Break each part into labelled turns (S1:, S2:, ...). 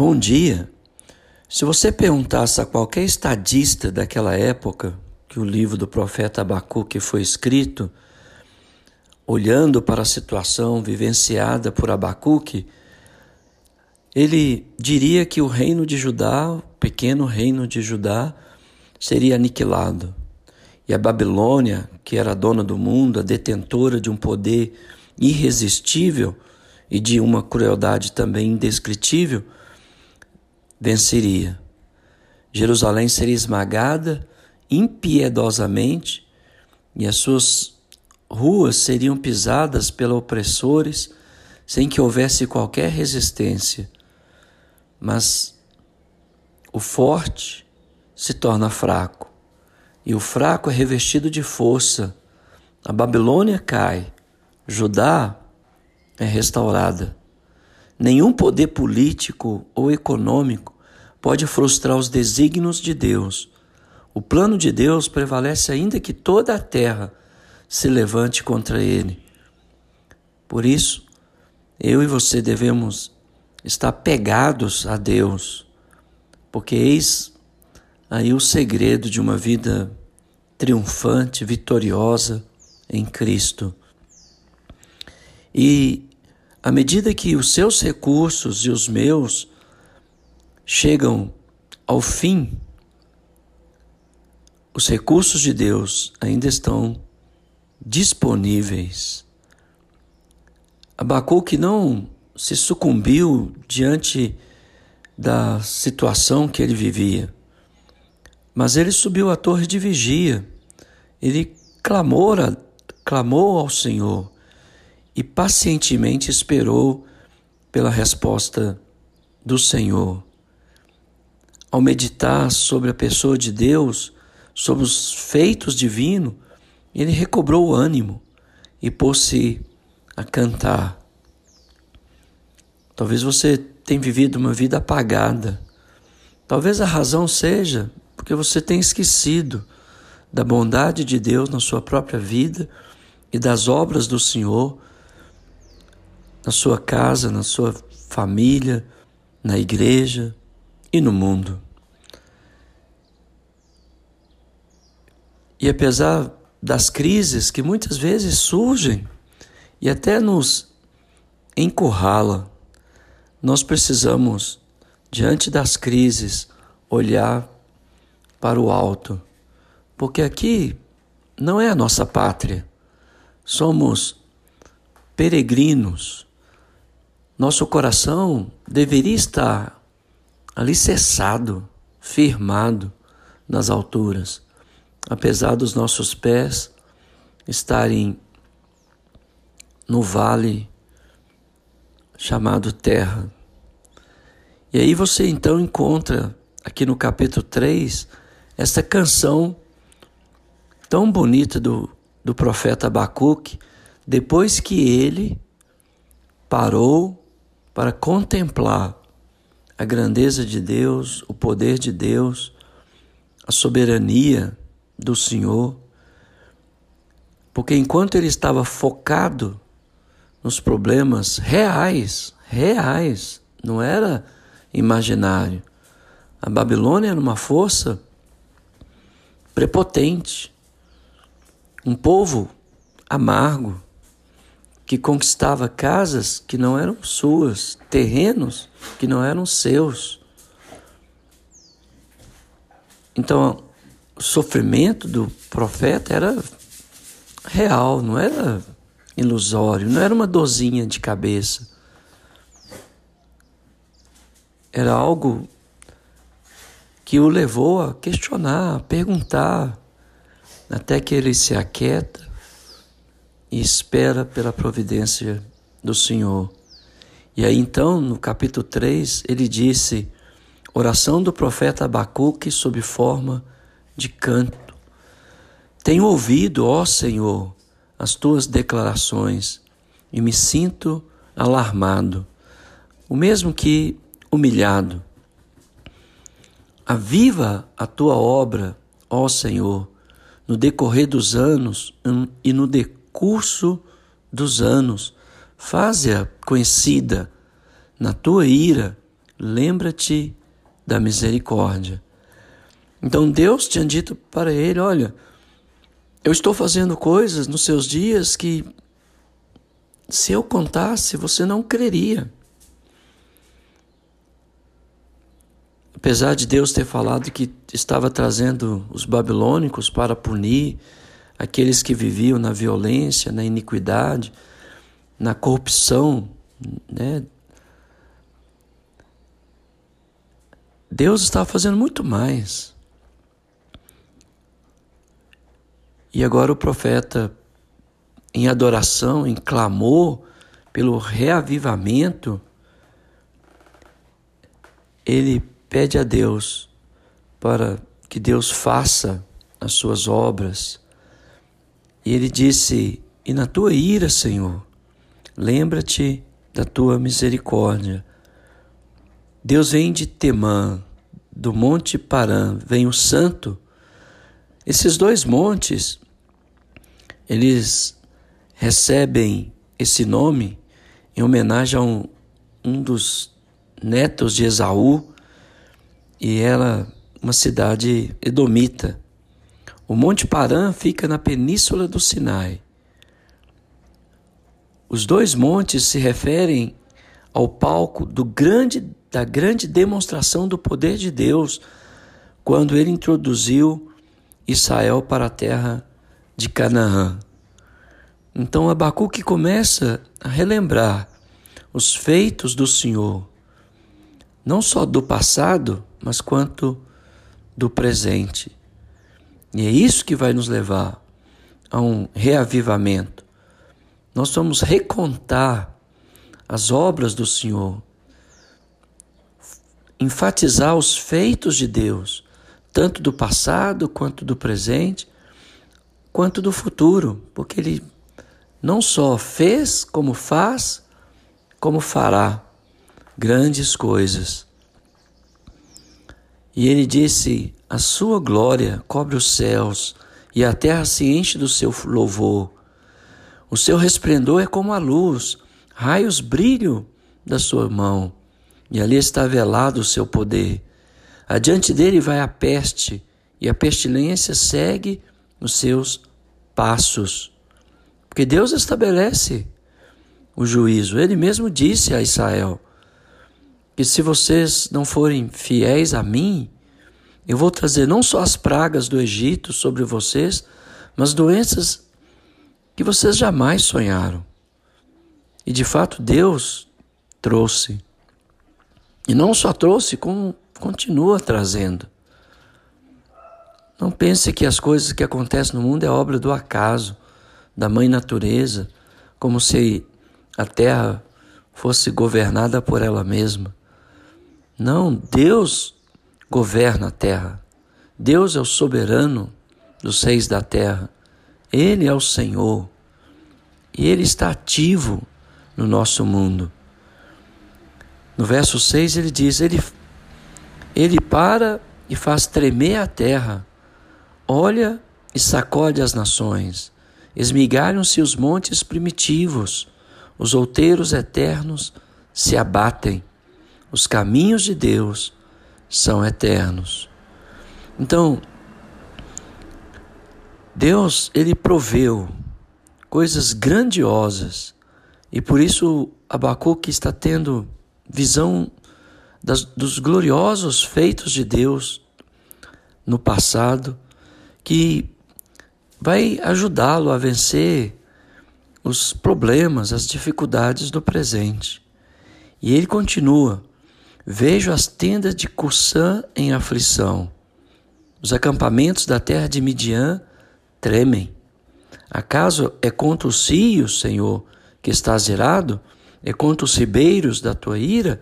S1: Bom dia. Se você perguntasse a qualquer estadista daquela época que o livro do profeta Abacuque foi escrito, olhando para a situação vivenciada por Abacuque, ele diria que o reino de Judá, o pequeno reino de Judá, seria aniquilado. E a Babilônia, que era a dona do mundo, a detentora de um poder irresistível e de uma crueldade também indescritível, venceria. Jerusalém seria esmagada impiedosamente e as suas ruas seriam pisadas pelos opressores sem que houvesse qualquer resistência. Mas o forte se torna fraco e o fraco é revestido de força. A Babilônia cai, Judá é restaurada. Nenhum poder político ou econômico pode frustrar os desígnios de Deus. O plano de Deus prevalece ainda que toda a terra se levante contra ele. Por isso, eu e você devemos estar pegados a Deus, porque eis aí o segredo de uma vida triunfante, vitoriosa em Cristo. E à medida que os seus recursos e os meus chegam ao fim, os recursos de Deus ainda estão disponíveis. Abacuque não se sucumbiu diante da situação que ele vivia, mas ele subiu à torre de vigia, ele clamou, clamou ao Senhor e pacientemente esperou pela resposta do Senhor. Ao meditar sobre a pessoa de Deus, sobre os feitos divinos, ele recobrou o ânimo e pôs-se a cantar. Talvez você tenha vivido uma vida apagada. Talvez a razão seja porque você tem esquecido da bondade de Deus na sua própria vida e das obras do Senhor na sua casa, na sua família, na igreja e no mundo. E apesar das crises que muitas vezes surgem e até nos encurrala, nós precisamos, diante das crises, olhar para o alto, porque aqui não é a nossa pátria, somos peregrinos nosso coração deveria estar alicerçado, firmado nas alturas, apesar dos nossos pés estarem no vale chamado terra. E aí você então encontra aqui no capítulo 3 essa canção tão bonita do, do profeta Abacuque, depois que ele parou para contemplar a grandeza de Deus, o poder de Deus, a soberania do Senhor. Porque enquanto ele estava focado nos problemas reais, reais, não era imaginário. A Babilônia era uma força prepotente, um povo amargo, que conquistava casas que não eram suas, terrenos que não eram seus. Então, o sofrimento do profeta era real, não era ilusório, não era uma dorzinha de cabeça. Era algo que o levou a questionar, a perguntar, até que ele se aquieta e espera pela providência do Senhor. E aí então, no capítulo 3, ele disse: oração do profeta Abacuque sob forma de canto. Tenho ouvido, ó Senhor, as tuas declarações e me sinto alarmado, o mesmo que humilhado. Aviva a tua obra, ó Senhor, no decorrer dos anos e no decorrer curso dos anos, faze-a conhecida. Na tua ira, lembra-te da misericórdia. Então Deus tinha dito para ele: Olha, eu estou fazendo coisas nos seus dias que, se eu contasse, você não creria. Apesar de Deus ter falado que estava trazendo os babilônicos para punir aqueles que viviam na violência, na iniquidade, na corrupção, né? Deus estava fazendo muito mais. E agora o profeta, em adoração, em clamor pelo reavivamento, ele pede a Deus para que Deus faça as suas obras. E ele disse: E na tua ira, Senhor, lembra-te da tua misericórdia. Deus vem de Temã, do Monte Parã, vem o Santo esses dois montes, eles recebem esse nome em homenagem a um, um dos netos de Esaú, e ela uma cidade edomita. O Monte Parã fica na península do Sinai. Os dois montes se referem ao palco grande, da grande demonstração do poder de Deus quando ele introduziu Israel para a terra de Canaã. Então Abacuque começa a relembrar os feitos do Senhor, não só do passado, mas quanto do presente. E é isso que vai nos levar a um reavivamento. Nós vamos recontar as obras do Senhor, enfatizar os feitos de Deus, tanto do passado quanto do presente, quanto do futuro, porque ele não só fez, como faz, como fará grandes coisas. E ele disse: A sua glória cobre os céus, e a terra se enche do seu louvor. O seu resplendor é como a luz, raios brilham da sua mão, e ali está velado o seu poder. Adiante dele vai a peste, e a pestilência segue os seus passos. Porque Deus estabelece o juízo. Ele mesmo disse a Israel que se vocês não forem fiéis a mim, eu vou trazer não só as pragas do Egito sobre vocês, mas doenças que vocês jamais sonharam. E de fato Deus trouxe. E não só trouxe, como continua trazendo. Não pense que as coisas que acontecem no mundo é obra do acaso, da mãe natureza, como se a terra fosse governada por ela mesma. Não, Deus governa a terra. Deus é o soberano dos reis da terra. Ele é o Senhor. E ele está ativo no nosso mundo. No verso 6 ele diz: Ele ele para e faz tremer a terra, olha e sacode as nações. Esmigalham-se os montes primitivos, os outeiros eternos se abatem. Os caminhos de Deus são eternos. Então, Deus, ele proveu coisas grandiosas e por isso Abacuque está tendo visão das, dos gloriosos feitos de Deus no passado, que vai ajudá-lo a vencer os problemas, as dificuldades do presente. E ele continua: Vejo as tendas de Cussã em aflição. Os acampamentos da terra de Midian tremem. Acaso é contra os cios, Senhor, que estás irado? É contra os ribeiros da tua ira?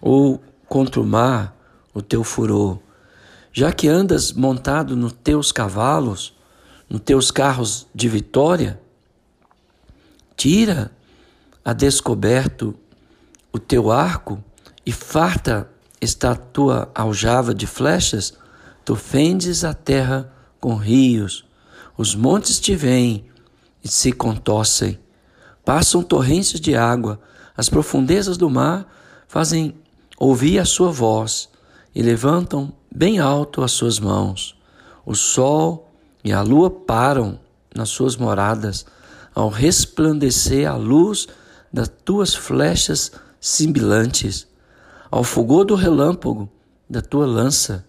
S1: ou contra o mar o teu furor, já que andas montado nos teus cavalos, nos teus carros de vitória, tira a descoberto o teu arco e farta está a tua aljava de flechas, tu fendes a terra com rios, os montes te vêm e se contossem, passam torrentes de água, as profundezas do mar fazem ouvi a sua voz e levantam bem alto as suas mãos. O sol e a lua param nas suas moradas, ao resplandecer a luz das tuas flechas cimbilantes, ao fulgor do relâmpago da tua lança.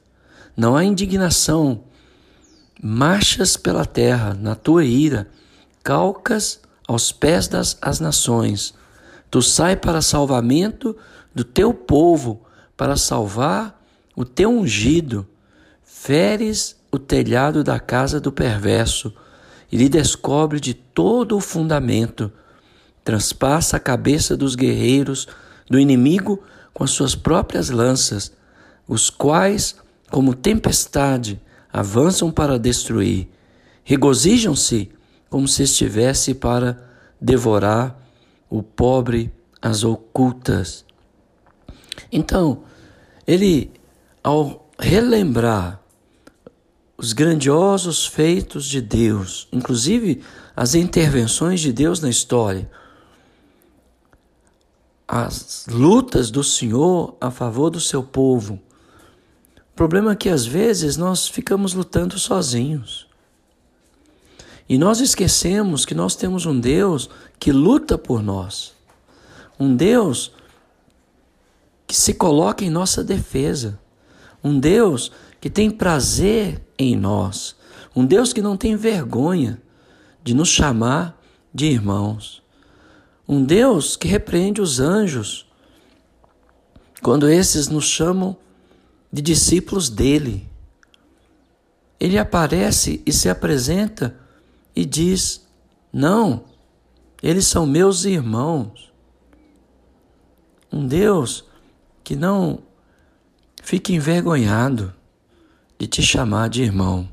S1: Não há indignação, marchas pela terra na tua ira, calcas aos pés das as nações. Tu sai para salvamento do teu povo, para salvar o teu ungido. Feres o telhado da casa do perverso e lhe descobre de todo o fundamento. Transpassa a cabeça dos guerreiros do inimigo com as suas próprias lanças, os quais, como tempestade, avançam para destruir. Regozijam-se como se estivesse para devorar o pobre às ocultas. Então, ele, ao relembrar os grandiosos feitos de Deus, inclusive as intervenções de Deus na história, as lutas do Senhor a favor do seu povo. O problema é que às vezes nós ficamos lutando sozinhos. E nós esquecemos que nós temos um Deus que luta por nós. Um Deus que se coloca em nossa defesa. Um Deus que tem prazer em nós. Um Deus que não tem vergonha de nos chamar de irmãos. Um Deus que repreende os anjos quando esses nos chamam de discípulos dele. Ele aparece e se apresenta e diz: Não, eles são meus irmãos. Um Deus que não fique envergonhado de te chamar de irmão.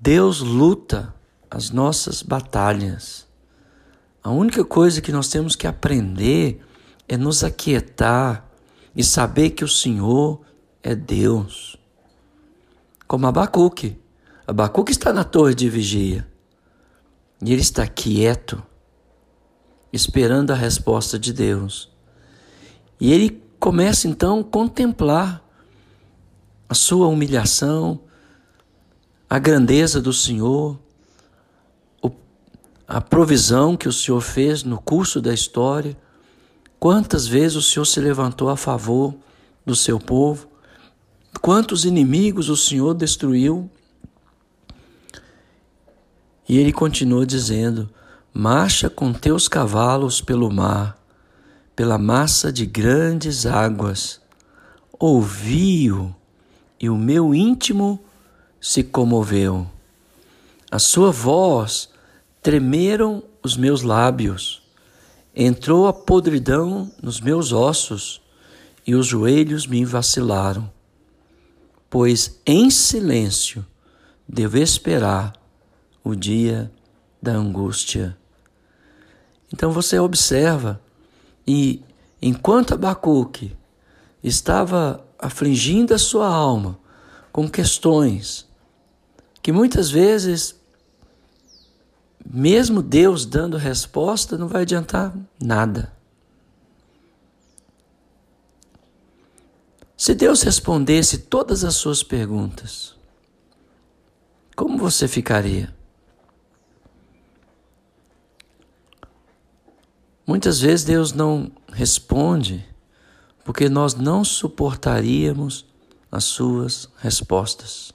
S1: Deus luta as nossas batalhas. A única coisa que nós temos que aprender é nos aquietar e saber que o Senhor é Deus. Como Abacuque. Abacuque está na torre de vigia e ele está quieto, esperando a resposta de Deus. E ele começa então a contemplar a sua humilhação, a grandeza do Senhor, a provisão que o Senhor fez no curso da história, quantas vezes o Senhor se levantou a favor do seu povo, quantos inimigos o Senhor destruiu. E ele continua dizendo: Marcha com teus cavalos pelo mar, pela massa de grandes águas. Ouvi-o e o meu íntimo se comoveu. A sua voz tremeram os meus lábios, entrou a podridão nos meus ossos e os joelhos me vacilaram. Pois em silêncio devo esperar o dia da angústia. Então você observa, e enquanto Abacuque estava afligindo a sua alma com questões que muitas vezes, mesmo Deus dando resposta, não vai adiantar nada. Se Deus respondesse todas as suas perguntas, como você ficaria? Muitas vezes Deus não responde porque nós não suportaríamos as suas respostas.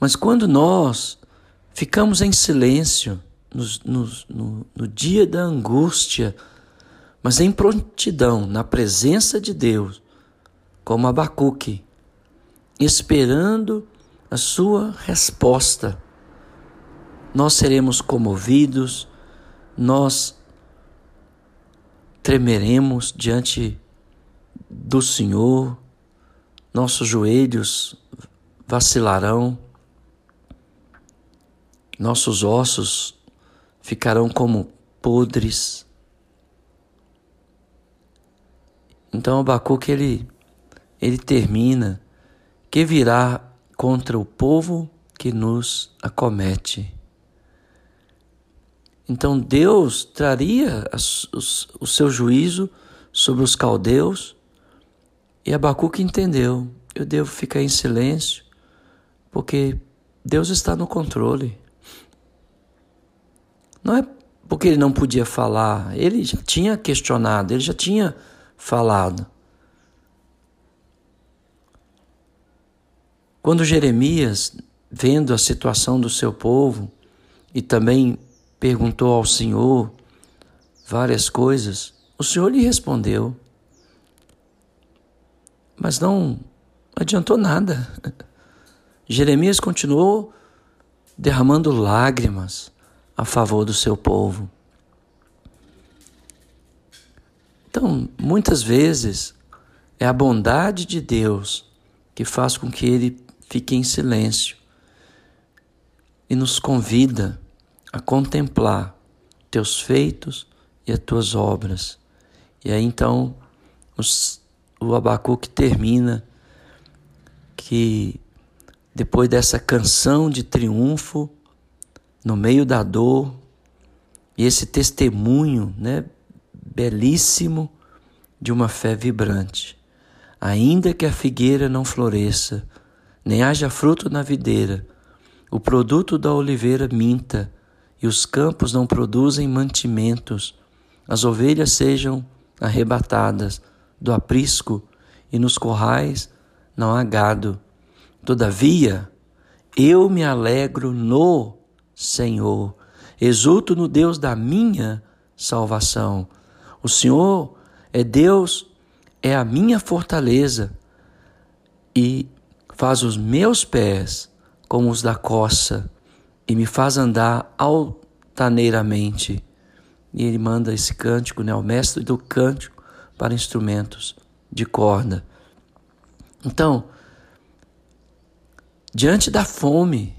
S1: Mas quando nós ficamos em silêncio no, no, dia da angústia, mas em prontidão, na presença de Deus, como Abacuque, esperando a sua resposta, nós seremos comovidos, nós tremeremos diante do Senhor, nossos joelhos vacilarão, nossos ossos ficarão como podres. Então Abacuque ele, ele termina que virá contra o povo que nos acomete. então Deus traria o seu juízo sobre os caldeus e Abacuque entendeu: eu devo ficar em silêncio, porque Deus está no controle. Não é porque ele não podia falar, ele já tinha questionado, ele já tinha falado. Quando Jeremias, vendo a situação do seu povo e também perguntou ao Senhor várias coisas, o Senhor lhe respondeu. Mas não adiantou nada. Jeremias continuou derramando lágrimas a favor do seu povo. Então, muitas vezes, é a bondade de Deus que faz com que ele fique em silêncio e nos convida a contemplar teus feitos e as tuas obras. E aí então os o Abacuque termina que depois dessa canção de triunfo, no meio da dor, e esse testemunho, né, belíssimo de uma fé vibrante. Ainda que a figueira não floresça, nem haja fruto na videira, o produto da oliveira minta, e os campos não produzem mantimentos, as ovelhas sejam arrebatadas, do aprisco e nos corrais não há gado. Todavia, eu me alegro no Senhor, exulto no Deus da minha salvação. O Senhor é Deus, é a minha fortaleza e faz os meus pés como os da coça e me faz andar altaneiramente. E ele manda esse cântico, né, o mestre do cântico, para instrumentos de corda. Então, diante da fome,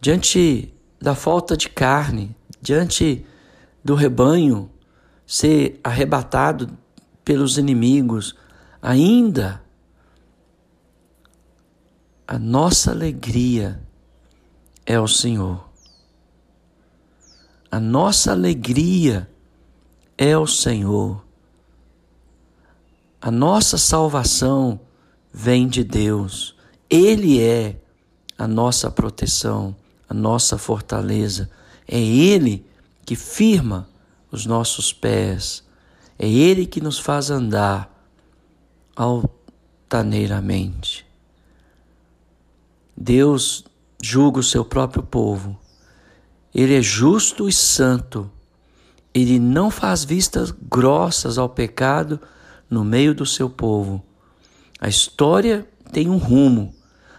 S1: diante da falta de carne, diante do rebanho ser arrebatado pelos inimigos, ainda a nossa alegria é o Senhor. A nossa alegria é o Senhor. A nossa salvação vem de Deus. Ele é a nossa proteção, a nossa fortaleza. É Ele que firma os nossos pés. É Ele que nos faz andar altaneiramente. Deus julga o seu próprio povo. Ele é justo e santo. Ele não faz vistas grossas ao pecado no meio do seu povo. A história tem um rumo.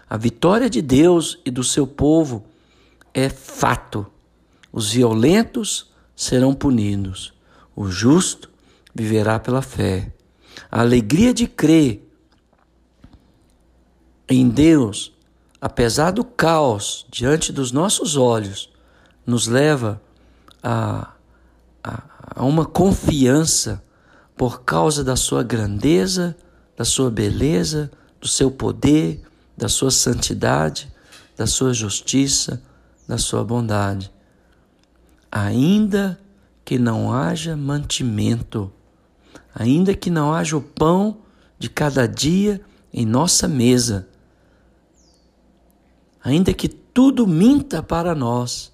S1: A vitória de Deus e do seu povo é fato. Os violentos serão punidos. O justo viverá pela fé. A alegria de crer em Deus, apesar do caos diante dos nossos olhos, nos leva a, a, a uma confiança por causa da sua grandeza, da sua beleza, do seu poder, da sua santidade, da sua justiça, da sua bondade. Ainda que não haja mantimento, ainda que não haja o pão de cada dia em nossa mesa, ainda que tudo minta para nós,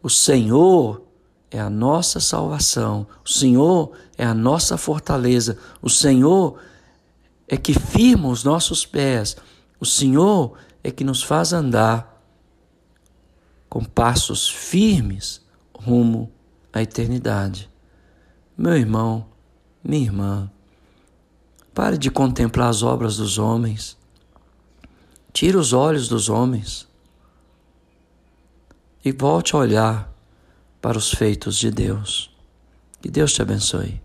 S1: o Senhor é a nossa salvação, o Senhor é a nossa fortaleza, o Senhor é que firma os nossos pés, o Senhor é que nos faz andar com passos firmes rumo à eternidade. Meu irmão, minha irmã, pare de contemplar as obras dos homens. Tire os olhos dos homens e volte a olhar para os feitos de Deus. Que Deus te abençoe.